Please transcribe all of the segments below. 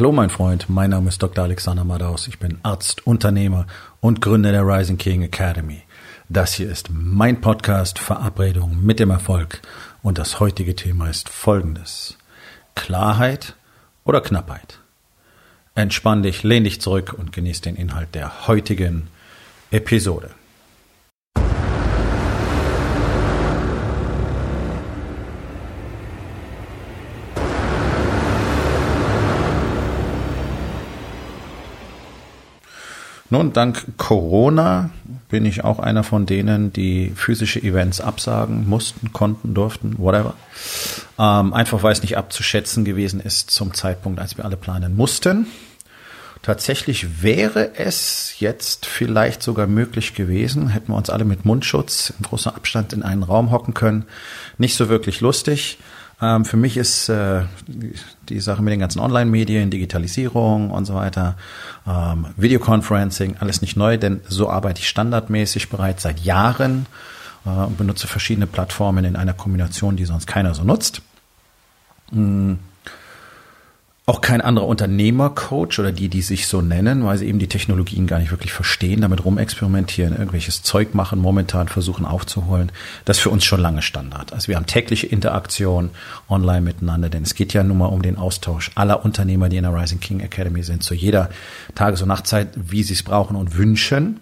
Hallo mein Freund, mein Name ist Dr. Alexander Madaus. Ich bin Arzt, Unternehmer und Gründer der Rising King Academy. Das hier ist mein Podcast Verabredung mit dem Erfolg und das heutige Thema ist folgendes. Klarheit oder Knappheit? Entspann dich, lehn dich zurück und genieß den Inhalt der heutigen Episode. Nun, dank Corona bin ich auch einer von denen, die physische Events absagen mussten, konnten, durften, whatever. Ähm, einfach weil es nicht abzuschätzen gewesen ist zum Zeitpunkt, als wir alle planen mussten. Tatsächlich wäre es jetzt vielleicht sogar möglich gewesen, hätten wir uns alle mit Mundschutz im großen Abstand in einen Raum hocken können. Nicht so wirklich lustig. Ähm, für mich ist äh, die, Sache mit den ganzen Online-Medien, Digitalisierung und so weiter, ähm, Videoconferencing, alles nicht neu, denn so arbeite ich standardmäßig bereits seit Jahren äh, und benutze verschiedene Plattformen in einer Kombination, die sonst keiner so nutzt. Mhm auch kein anderer Unternehmercoach oder die, die sich so nennen, weil sie eben die Technologien gar nicht wirklich verstehen, damit rumexperimentieren, irgendwelches Zeug machen, momentan versuchen aufzuholen. Das ist für uns schon lange Standard. Also wir haben tägliche Interaktion online miteinander, denn es geht ja nun mal um den Austausch aller Unternehmer, die in der Rising King Academy sind, zu jeder Tages- und Nachtzeit, wie sie es brauchen und wünschen.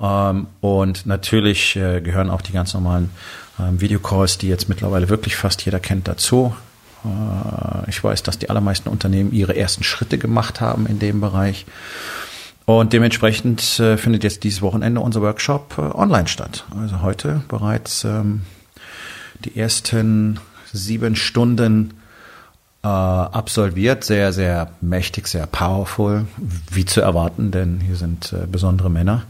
Ähm, und natürlich äh, gehören auch die ganz normalen ähm, Videocalls, die jetzt mittlerweile wirklich fast jeder kennt, dazu. Äh, ich weiß, dass die allermeisten Unternehmen ihre ersten Schritte gemacht haben in dem Bereich. Und dementsprechend äh, findet jetzt dieses Wochenende unser Workshop äh, online statt. Also heute bereits ähm, die ersten sieben Stunden absolviert. Sehr, sehr mächtig, sehr powerful, wie zu erwarten, denn hier sind besondere Männer,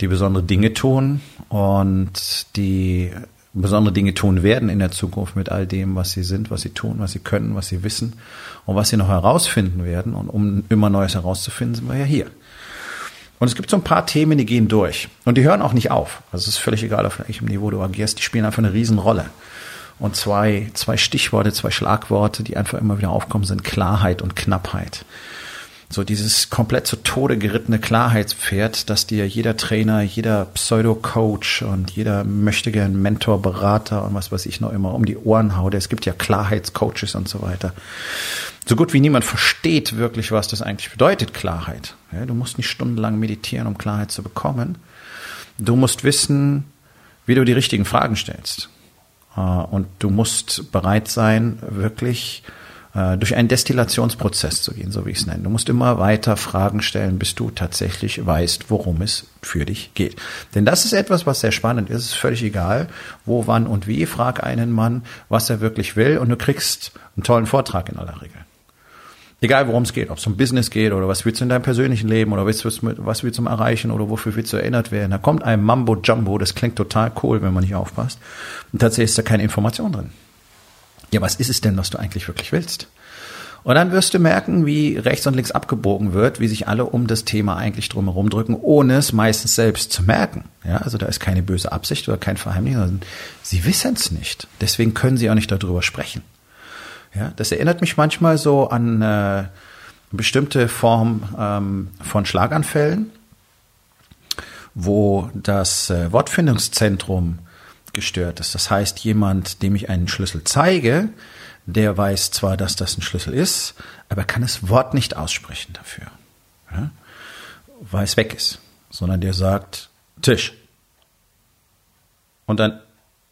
die besondere Dinge tun und die besondere Dinge tun werden in der Zukunft mit all dem, was sie sind, was sie tun, was sie können, was sie wissen und was sie noch herausfinden werden. Und um immer Neues herauszufinden, sind wir ja hier. Und es gibt so ein paar Themen, die gehen durch. Und die hören auch nicht auf. Also es ist völlig egal, auf welchem Niveau du agierst. Die spielen einfach eine Riesenrolle. Und zwei, zwei Stichworte, zwei Schlagworte, die einfach immer wieder aufkommen, sind Klarheit und Knappheit so dieses komplett zu Tode gerittene Klarheitspferd, dass dir jeder Trainer, jeder Pseudo-Coach und jeder möchtige Mentor, Berater und was weiß ich noch immer um die Ohren haut. Es gibt ja Klarheitscoaches und so weiter. So gut wie niemand versteht wirklich, was das eigentlich bedeutet, Klarheit. Ja, du musst nicht stundenlang meditieren, um Klarheit zu bekommen. Du musst wissen, wie du die richtigen Fragen stellst. Äh, und du musst bereit sein, wirklich durch einen Destillationsprozess zu gehen, so wie ich es nenne. Du musst immer weiter Fragen stellen, bis du tatsächlich weißt, worum es für dich geht. Denn das ist etwas, was sehr spannend ist. Es ist völlig egal, wo, wann und wie. Frag einen Mann, was er wirklich will und du kriegst einen tollen Vortrag in aller Regel. Egal worum es geht, ob es um Business geht oder was willst du in deinem persönlichen Leben oder was willst, du, was willst du erreichen oder wofür willst du erinnert werden. Da kommt ein Mambo Jumbo, das klingt total cool, wenn man nicht aufpasst. Und tatsächlich ist da keine Information drin ja, was ist es denn, was du eigentlich wirklich willst? Und dann wirst du merken, wie rechts und links abgebogen wird, wie sich alle um das Thema eigentlich drumherum drücken, ohne es meistens selbst zu merken. Ja, also da ist keine böse Absicht oder kein Verheimnis, sie wissen es nicht. Deswegen können sie auch nicht darüber sprechen. Ja, das erinnert mich manchmal so an äh, bestimmte Form ähm, von Schlaganfällen, wo das äh, Wortfindungszentrum gestört ist. Das heißt, jemand, dem ich einen Schlüssel zeige, der weiß zwar, dass das ein Schlüssel ist, aber kann das Wort nicht aussprechen dafür, ja? weil es weg ist, sondern der sagt Tisch. Und dann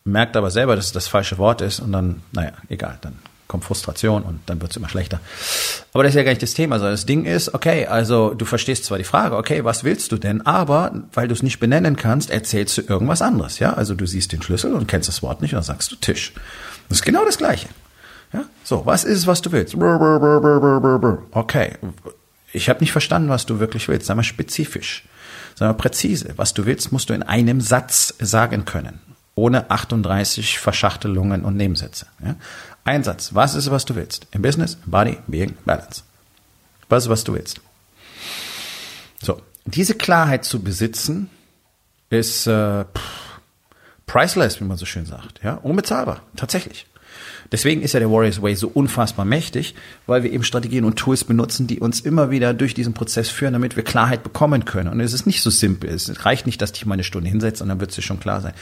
merkt aber selber, dass es das falsche Wort ist und dann, naja, egal, dann kommt Frustration und dann wird es immer schlechter. Aber das ist ja gar nicht das Thema, sondern das Ding ist, okay, also du verstehst zwar die Frage, okay, was willst du denn, aber weil du es nicht benennen kannst, erzählst du irgendwas anderes, ja? Also du siehst den Schlüssel und kennst das Wort nicht und dann sagst du Tisch. Das ist genau das Gleiche. Ja? So, was ist was du willst? Okay, ich habe nicht verstanden, was du wirklich willst. Sei mal spezifisch. Sei mal präzise. Was du willst, musst du in einem Satz sagen können ohne 38 Verschachtelungen und Nebensätze. Ja? Ein Satz. Was ist, was du willst? Im Business, Body, Being, Balance. Was ist, was du willst? So, diese Klarheit zu besitzen, ist äh, pff, priceless, wie man so schön sagt. Ja, unbezahlbar, tatsächlich. Deswegen ist ja der Warriors Way so unfassbar mächtig, weil wir eben Strategien und Tools benutzen, die uns immer wieder durch diesen Prozess führen, damit wir Klarheit bekommen können. Und es ist nicht so simpel. Es reicht nicht, dass ich mal eine Stunde hinsetze und dann wird es schon klar sein.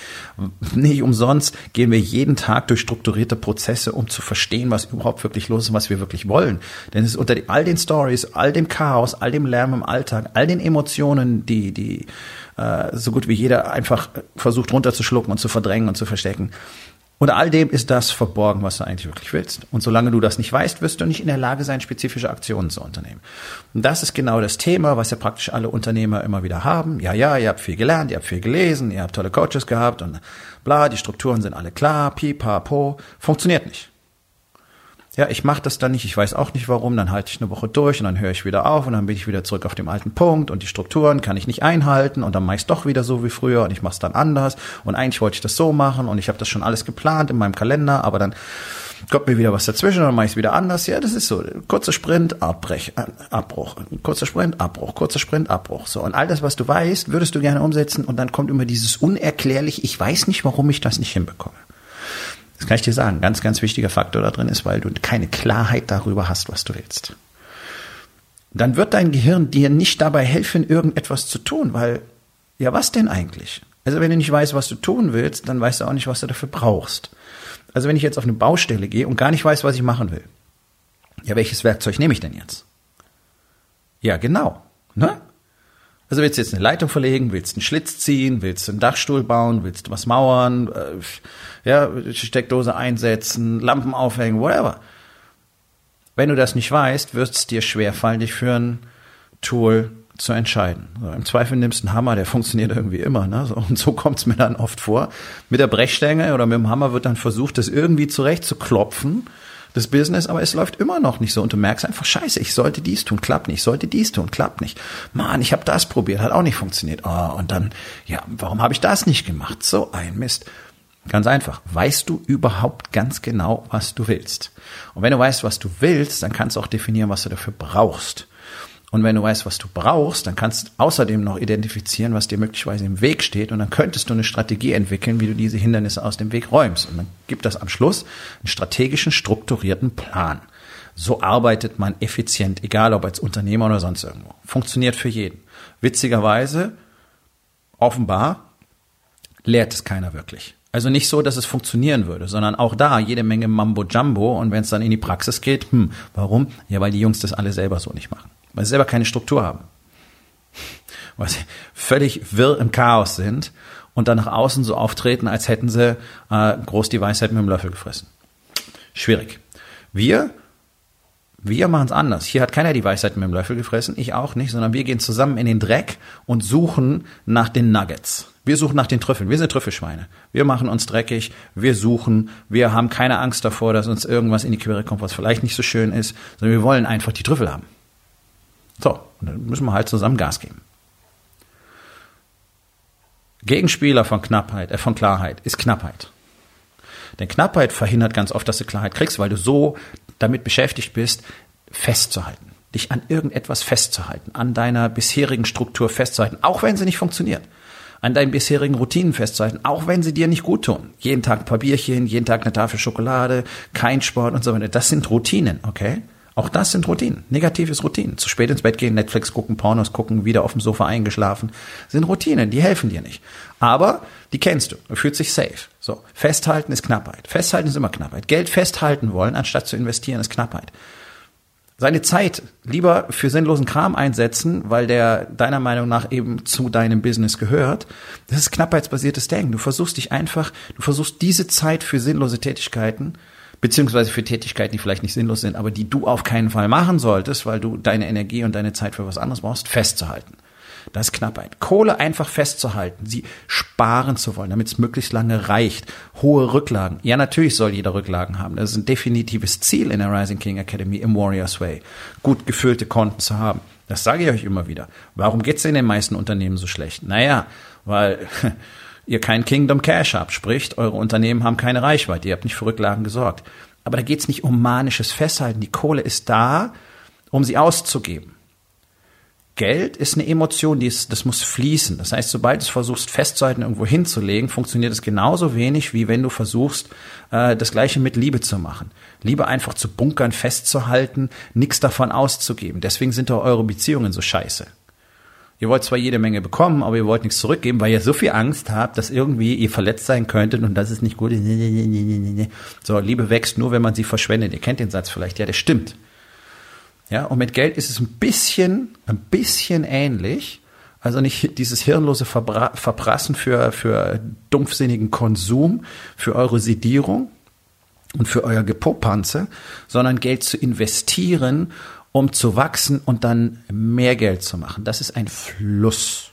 Nicht umsonst gehen wir jeden Tag durch strukturierte Prozesse, um zu verstehen, was überhaupt wirklich los ist und was wir wirklich wollen. Denn es ist unter all den Stories, all dem Chaos, all dem Lärm im Alltag, all den Emotionen, die, die äh, so gut wie jeder einfach versucht runterzuschlucken und zu verdrängen und zu verstecken, unter all dem ist das verborgen, was du eigentlich wirklich willst. Und solange du das nicht weißt, wirst du nicht in der Lage sein, spezifische Aktionen zu unternehmen. Und das ist genau das Thema, was ja praktisch alle Unternehmer immer wieder haben. Ja, ja, ihr habt viel gelernt, ihr habt viel gelesen, ihr habt tolle Coaches gehabt und bla, die Strukturen sind alle klar, pipapo. Funktioniert nicht. Ja, ich mache das dann nicht, ich weiß auch nicht warum, dann halte ich eine Woche durch und dann höre ich wieder auf und dann bin ich wieder zurück auf dem alten Punkt und die Strukturen kann ich nicht einhalten und dann mache ich doch wieder so wie früher und ich mache es dann anders und eigentlich wollte ich das so machen und ich habe das schon alles geplant in meinem Kalender, aber dann kommt mir wieder was dazwischen und dann mache ich es wieder anders. Ja, das ist so. Kurzer Sprint, Abbrech, äh, Abbruch. Kurzer Sprint, Abbruch. Kurzer Sprint, Abbruch. So. Und all das, was du weißt, würdest du gerne umsetzen und dann kommt immer dieses unerklärlich, ich weiß nicht, warum ich das nicht hinbekomme. Das kann ich dir sagen. Ganz, ganz wichtiger Faktor da drin ist, weil du keine Klarheit darüber hast, was du willst. Dann wird dein Gehirn dir nicht dabei helfen, irgendetwas zu tun, weil, ja, was denn eigentlich? Also wenn du nicht weißt, was du tun willst, dann weißt du auch nicht, was du dafür brauchst. Also wenn ich jetzt auf eine Baustelle gehe und gar nicht weiß, was ich machen will, ja, welches Werkzeug nehme ich denn jetzt? Ja, genau. Ne? Also willst du jetzt eine Leitung verlegen, willst einen Schlitz ziehen, willst einen Dachstuhl bauen, willst du was mauern, äh, ja, Steckdose einsetzen, Lampen aufhängen, whatever. Wenn du das nicht weißt, wird es dir schwerfallen, dich für ein Tool zu entscheiden. So, Im Zweifel nimmst du einen Hammer, der funktioniert irgendwie immer. Ne? So, und so kommt es mir dann oft vor. Mit der Brechstange oder mit dem Hammer wird dann versucht, das irgendwie zurechtzuklopfen das Business, aber es läuft immer noch nicht so und du merkst einfach, scheiße, ich sollte dies tun, klappt nicht, ich sollte dies tun, klappt nicht. Mann, ich habe das probiert, hat auch nicht funktioniert. Oh, und dann, ja, warum habe ich das nicht gemacht? So ein Mist. Ganz einfach. Weißt du überhaupt ganz genau, was du willst? Und wenn du weißt, was du willst, dann kannst du auch definieren, was du dafür brauchst. Und wenn du weißt, was du brauchst, dann kannst du außerdem noch identifizieren, was dir möglicherweise im Weg steht. Und dann könntest du eine Strategie entwickeln, wie du diese Hindernisse aus dem Weg räumst. Und dann gibt das am Schluss einen strategischen, strukturierten Plan. So arbeitet man effizient, egal ob als Unternehmer oder sonst irgendwo. Funktioniert für jeden. Witzigerweise, offenbar, lehrt es keiner wirklich. Also nicht so, dass es funktionieren würde, sondern auch da jede Menge Mambo Jumbo und wenn es dann in die Praxis geht, hm, warum? Ja, weil die Jungs das alle selber so nicht machen weil sie selber keine Struktur haben. Weil sie völlig wirr im Chaos sind und dann nach außen so auftreten, als hätten sie äh, groß die Weisheit mit dem Löffel gefressen. Schwierig. Wir, wir machen es anders. Hier hat keiner die Weisheit mit dem Löffel gefressen, ich auch nicht, sondern wir gehen zusammen in den Dreck und suchen nach den Nuggets. Wir suchen nach den Trüffeln. Wir sind Trüffelschweine. Wir machen uns dreckig. Wir suchen. Wir haben keine Angst davor, dass uns irgendwas in die Quere kommt, was vielleicht nicht so schön ist, sondern wir wollen einfach die Trüffel haben. So, dann müssen wir halt zusammen Gas geben. Gegenspieler von Knappheit, äh, von Klarheit ist Knappheit. Denn Knappheit verhindert ganz oft, dass du Klarheit kriegst, weil du so damit beschäftigt bist, festzuhalten, dich an irgendetwas festzuhalten, an deiner bisherigen Struktur festzuhalten, auch wenn sie nicht funktioniert, an deinen bisherigen Routinen festzuhalten, auch wenn sie dir nicht gut tun. Jeden Tag ein paar Bierchen, jeden Tag eine Tafel Schokolade, kein Sport und so weiter. Das sind Routinen, okay? Auch das sind Routinen. Negatives Routinen. Zu spät ins Bett gehen, Netflix gucken, Pornos gucken, wieder auf dem Sofa eingeschlafen. Sind Routinen, die helfen dir nicht. Aber die kennst du. Du fühlst dich safe. So. Festhalten ist Knappheit. Festhalten ist immer Knappheit. Geld festhalten wollen, anstatt zu investieren, ist Knappheit. Seine Zeit lieber für sinnlosen Kram einsetzen, weil der deiner Meinung nach eben zu deinem Business gehört. Das ist knappheitsbasiertes Denken. Du versuchst dich einfach, du versuchst diese Zeit für sinnlose Tätigkeiten beziehungsweise für Tätigkeiten, die vielleicht nicht sinnlos sind, aber die du auf keinen Fall machen solltest, weil du deine Energie und deine Zeit für was anderes brauchst, festzuhalten. Das ist Knappheit. Kohle einfach festzuhalten, sie sparen zu wollen, damit es möglichst lange reicht. Hohe Rücklagen. Ja, natürlich soll jeder Rücklagen haben. Das ist ein definitives Ziel in der Rising King Academy im Warriors Way. Gut gefüllte Konten zu haben. Das sage ich euch immer wieder. Warum geht's in den meisten Unternehmen so schlecht? Naja, weil ihr kein Kingdom Cash habt, spricht, eure Unternehmen haben keine Reichweite, ihr habt nicht für Rücklagen gesorgt. Aber da geht es nicht um manisches Festhalten. Die Kohle ist da, um sie auszugeben. Geld ist eine Emotion, die ist, das muss fließen. Das heißt, sobald du es versuchst festzuhalten, irgendwo hinzulegen, funktioniert es genauso wenig, wie wenn du versuchst, äh, das Gleiche mit Liebe zu machen. Liebe einfach zu bunkern, festzuhalten, nichts davon auszugeben. Deswegen sind doch eure Beziehungen so scheiße. Ihr wollt zwar jede Menge bekommen, aber ihr wollt nichts zurückgeben, weil ihr so viel Angst habt, dass irgendwie ihr verletzt sein könntet und das ist nicht gut. So, Liebe wächst nur, wenn man sie verschwendet. Ihr kennt den Satz vielleicht. Ja, der stimmt. Ja, und mit Geld ist es ein bisschen, ein bisschen ähnlich. Also nicht dieses hirnlose Verbra Verprassen für, für dumpfsinnigen Konsum, für eure Sedierung und für euer Gepopanze, sondern Geld zu investieren, um zu wachsen und dann mehr Geld zu machen. Das ist ein Fluss.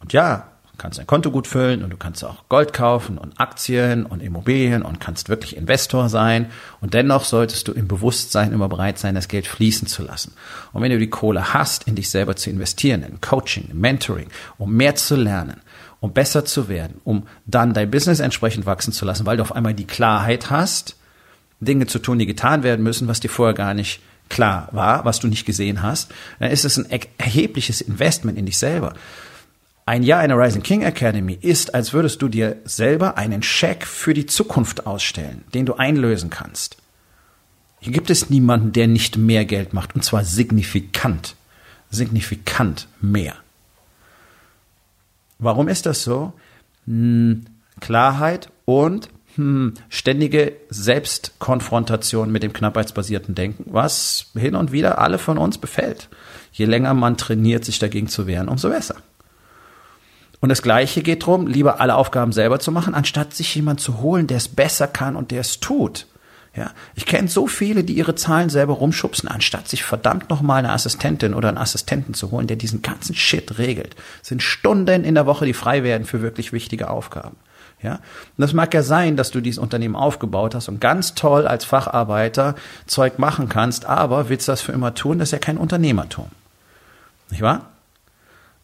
Und ja, kannst dein Konto gut füllen und du kannst auch Gold kaufen und Aktien und Immobilien und kannst wirklich Investor sein. Und dennoch solltest du im Bewusstsein immer bereit sein, das Geld fließen zu lassen. Und wenn du die Kohle hast, in dich selber zu investieren, in Coaching, in Mentoring, um mehr zu lernen, um besser zu werden, um dann dein Business entsprechend wachsen zu lassen, weil du auf einmal die Klarheit hast, Dinge zu tun, die getan werden müssen, was dir vorher gar nicht klar war, was du nicht gesehen hast, dann ist es ein erhebliches Investment in dich selber. Ein Jahr in der Rising King Academy ist, als würdest du dir selber einen Scheck für die Zukunft ausstellen, den du einlösen kannst. Hier gibt es niemanden, der nicht mehr Geld macht, und zwar signifikant. Signifikant mehr. Warum ist das so? Hm, Klarheit und hm, ständige Selbstkonfrontation mit dem knappheitsbasierten Denken, was hin und wieder alle von uns befällt. Je länger man trainiert, sich dagegen zu wehren, umso besser. Und das Gleiche geht darum, lieber alle Aufgaben selber zu machen, anstatt sich jemand zu holen, der es besser kann und der es tut. Ja, ich kenne so viele, die ihre Zahlen selber rumschubsen, anstatt sich verdammt nochmal eine Assistentin oder einen Assistenten zu holen, der diesen ganzen Shit regelt. Das sind Stunden in der Woche, die frei werden für wirklich wichtige Aufgaben. Ja, und das mag ja sein, dass du dieses Unternehmen aufgebaut hast und ganz toll als Facharbeiter Zeug machen kannst, aber willst du das für immer tun? Das ist ja kein Unternehmertum. Nicht wahr?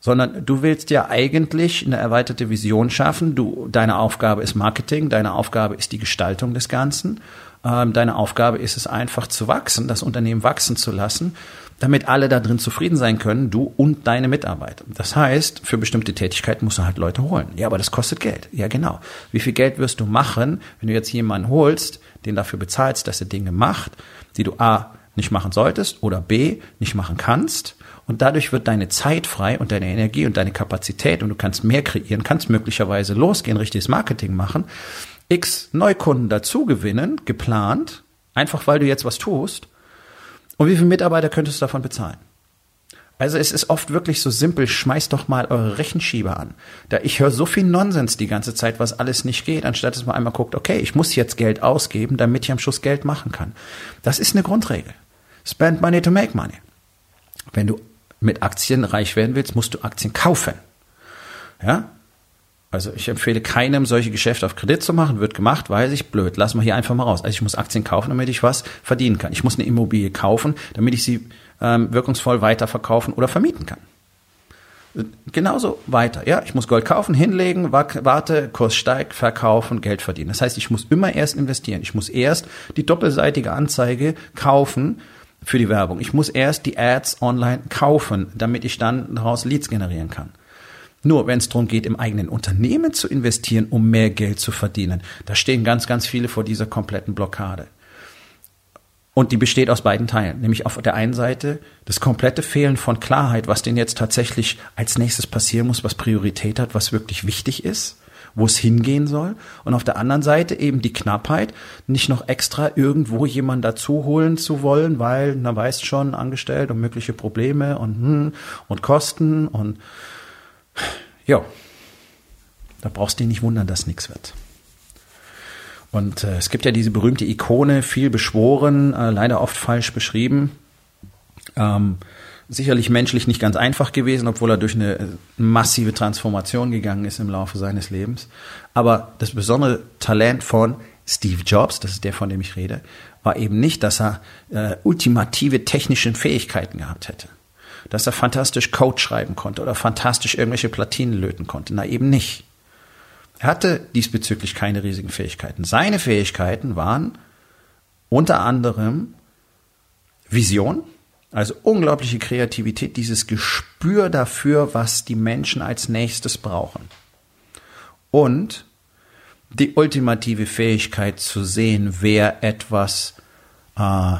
sondern du willst ja eigentlich eine erweiterte Vision schaffen. Du, deine Aufgabe ist Marketing, deine Aufgabe ist die Gestaltung des Ganzen. Ähm, deine Aufgabe ist es einfach zu wachsen, das Unternehmen wachsen zu lassen, damit alle da drin zufrieden sein können, du und deine Mitarbeiter. Das heißt, für bestimmte Tätigkeiten musst du halt Leute holen. Ja, aber das kostet Geld. Ja, genau. Wie viel Geld wirst du machen, wenn du jetzt jemanden holst, den dafür bezahlst, dass er Dinge macht, die du A nicht machen solltest oder B nicht machen kannst und dadurch wird deine Zeit frei und deine Energie und deine Kapazität und du kannst mehr kreieren, kannst möglicherweise losgehen, richtiges Marketing machen, x Neukunden dazu gewinnen, geplant, einfach weil du jetzt was tust. Und wie viele Mitarbeiter könntest du davon bezahlen? Also es ist oft wirklich so simpel, schmeißt doch mal eure Rechenschieber an. Da ich höre so viel Nonsens die ganze Zeit, was alles nicht geht, anstatt dass man einmal guckt, okay, ich muss jetzt Geld ausgeben, damit ich am Schluss Geld machen kann. Das ist eine Grundregel. Spend money to make money. Wenn du mit Aktien reich werden willst, musst du Aktien kaufen. Ja? Also ich empfehle keinem, solche Geschäfte auf Kredit zu machen. Wird gemacht, weiß ich, blöd. Lass mal hier einfach mal raus. Also ich muss Aktien kaufen, damit ich was verdienen kann. Ich muss eine Immobilie kaufen, damit ich sie ähm, wirkungsvoll weiterverkaufen oder vermieten kann. Genauso weiter. Ja, ich muss Gold kaufen, hinlegen, warte, Kurs steigt, verkaufen, Geld verdienen. Das heißt, ich muss immer erst investieren. Ich muss erst die doppelseitige Anzeige kaufen, für die Werbung. Ich muss erst die Ads online kaufen, damit ich dann daraus Leads generieren kann. Nur wenn es darum geht, im eigenen Unternehmen zu investieren, um mehr Geld zu verdienen, da stehen ganz, ganz viele vor dieser kompletten Blockade. Und die besteht aus beiden Teilen. Nämlich auf der einen Seite das komplette Fehlen von Klarheit, was denn jetzt tatsächlich als nächstes passieren muss, was Priorität hat, was wirklich wichtig ist wo es hingehen soll. Und auf der anderen Seite eben die Knappheit, nicht noch extra irgendwo jemanden dazu holen zu wollen, weil, na weißt schon, angestellt und mögliche Probleme und, hm, und Kosten und, ja, da brauchst du dich nicht wundern, dass nichts wird. Und äh, es gibt ja diese berühmte Ikone, viel beschworen, äh, leider oft falsch beschrieben. Ähm, sicherlich menschlich nicht ganz einfach gewesen, obwohl er durch eine massive Transformation gegangen ist im Laufe seines Lebens. Aber das besondere Talent von Steve Jobs, das ist der, von dem ich rede, war eben nicht, dass er äh, ultimative technische Fähigkeiten gehabt hätte. Dass er fantastisch Code schreiben konnte oder fantastisch irgendwelche Platinen löten konnte. Na, eben nicht. Er hatte diesbezüglich keine riesigen Fähigkeiten. Seine Fähigkeiten waren unter anderem Vision, Also unglaubliche Kreativität, dieses Gespür dafür, was die Menschen als nächstes brauchen. Und die ultimative Fähigkeit zu sehen, wer etwas äh,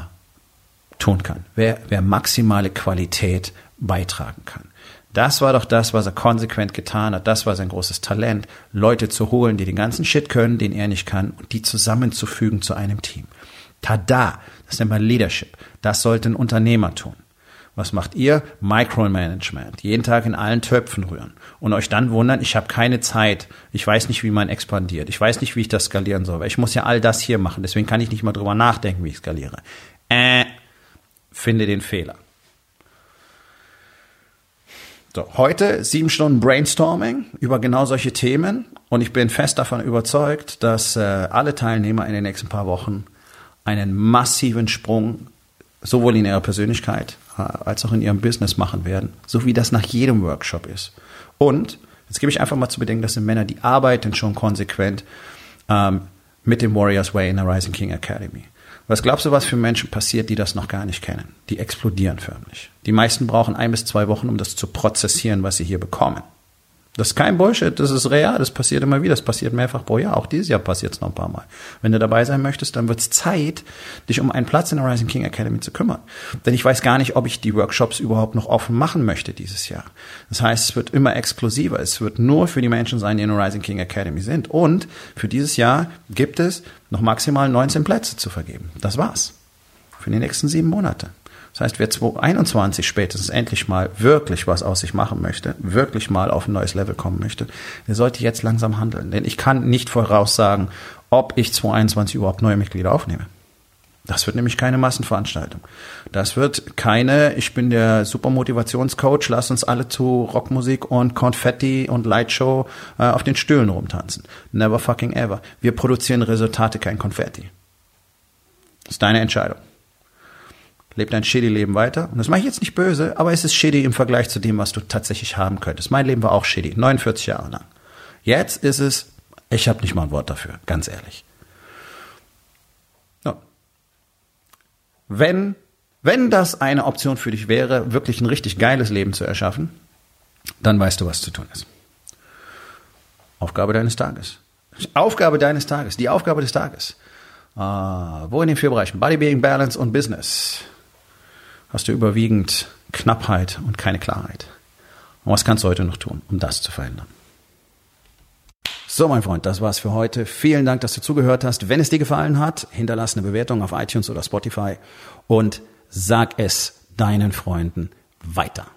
tun kann, wer, wer maximale Qualität beitragen kann. Das war doch das, was er konsequent getan hat. Das war sein großes Talent, Leute zu holen, die den ganzen Shit können, den er nicht kann, und die zusammenzufügen zu einem Team. Tada! Das nennt man Leadership. Das sollte ein Unternehmer tun. Was macht ihr? Micromanagement. Jeden Tag in allen Töpfen rühren. Und euch dann wundern, ich habe keine Zeit. Ich weiß nicht, wie man expandiert. Ich weiß nicht, wie ich das skalieren soll. Ich muss ja all das hier machen. Deswegen kann ich nicht mal drüber nachdenken, wie ich skaliere. Äh, finde den Fehler. So, heute sieben Stunden Brainstorming über genau solche Themen. Und ich bin fest davon überzeugt, dass äh, alle Teilnehmer in den nächsten paar Wochen einen massiven Sprung sowohl in ihrer Persönlichkeit äh, als auch in ihrem Business machen werden, so wie das nach jedem Workshop ist. Und jetzt gebe ich einfach mal zu bedenken, das sind Männer, die arbeiten schon konsequent ähm, mit dem Warriors Way in der Rising King Academy. Was glaubst du, was für Menschen passiert, die das noch gar nicht kennen? Die explodieren förmlich. Die meisten brauchen ein bis zwei Wochen, um das zu prozessieren, was sie hier bekommen. Das ist kein Bullshit, das ist real, das passiert immer wieder, das passiert mehrfach pro Jahr. Auch dieses Jahr passiert es noch ein paar Mal. Wenn du dabei sein möchtest, dann wird es Zeit, dich um einen Platz in der Rising King Academy zu kümmern. Denn ich weiß gar nicht, ob ich die Workshops überhaupt noch offen machen möchte dieses Jahr. Das heißt, es wird immer exklusiver. Es wird nur für die Menschen sein, die in der Rising King Academy sind. Und für dieses Jahr gibt es noch maximal 19 Plätze zu vergeben. Das war's. Für die nächsten sieben Monate. Das heißt, wer 2021 spätestens endlich mal wirklich was aus sich machen möchte, wirklich mal auf ein neues Level kommen möchte, der sollte jetzt langsam handeln. Denn ich kann nicht voraussagen, ob ich 2021 überhaupt neue Mitglieder aufnehme. Das wird nämlich keine Massenveranstaltung. Das wird keine, ich bin der super Motivationscoach, lass uns alle zu Rockmusik und Konfetti und Lightshow äh, auf den Stühlen rumtanzen. Never fucking ever. Wir produzieren Resultate, kein Konfetti. Das ist deine Entscheidung. Leb dein Shitty-Leben weiter. Und das mache ich jetzt nicht böse, aber es ist shitty im Vergleich zu dem, was du tatsächlich haben könntest. Mein Leben war auch shitty, 49 Jahre lang. Jetzt ist es, ich habe nicht mal ein Wort dafür, ganz ehrlich. Ja. Wenn, wenn das eine Option für dich wäre, wirklich ein richtig geiles Leben zu erschaffen, dann weißt du, was zu tun ist. Aufgabe deines Tages. Aufgabe deines Tages, die Aufgabe des Tages. Ah, wo in den vier Bereichen? Bodybuilding, Balance und Business hast du überwiegend Knappheit und keine Klarheit. Und was kannst du heute noch tun, um das zu verhindern? So, mein Freund, das war's für heute. Vielen Dank, dass du zugehört hast. Wenn es dir gefallen hat, hinterlass eine Bewertung auf iTunes oder Spotify und sag es deinen Freunden weiter.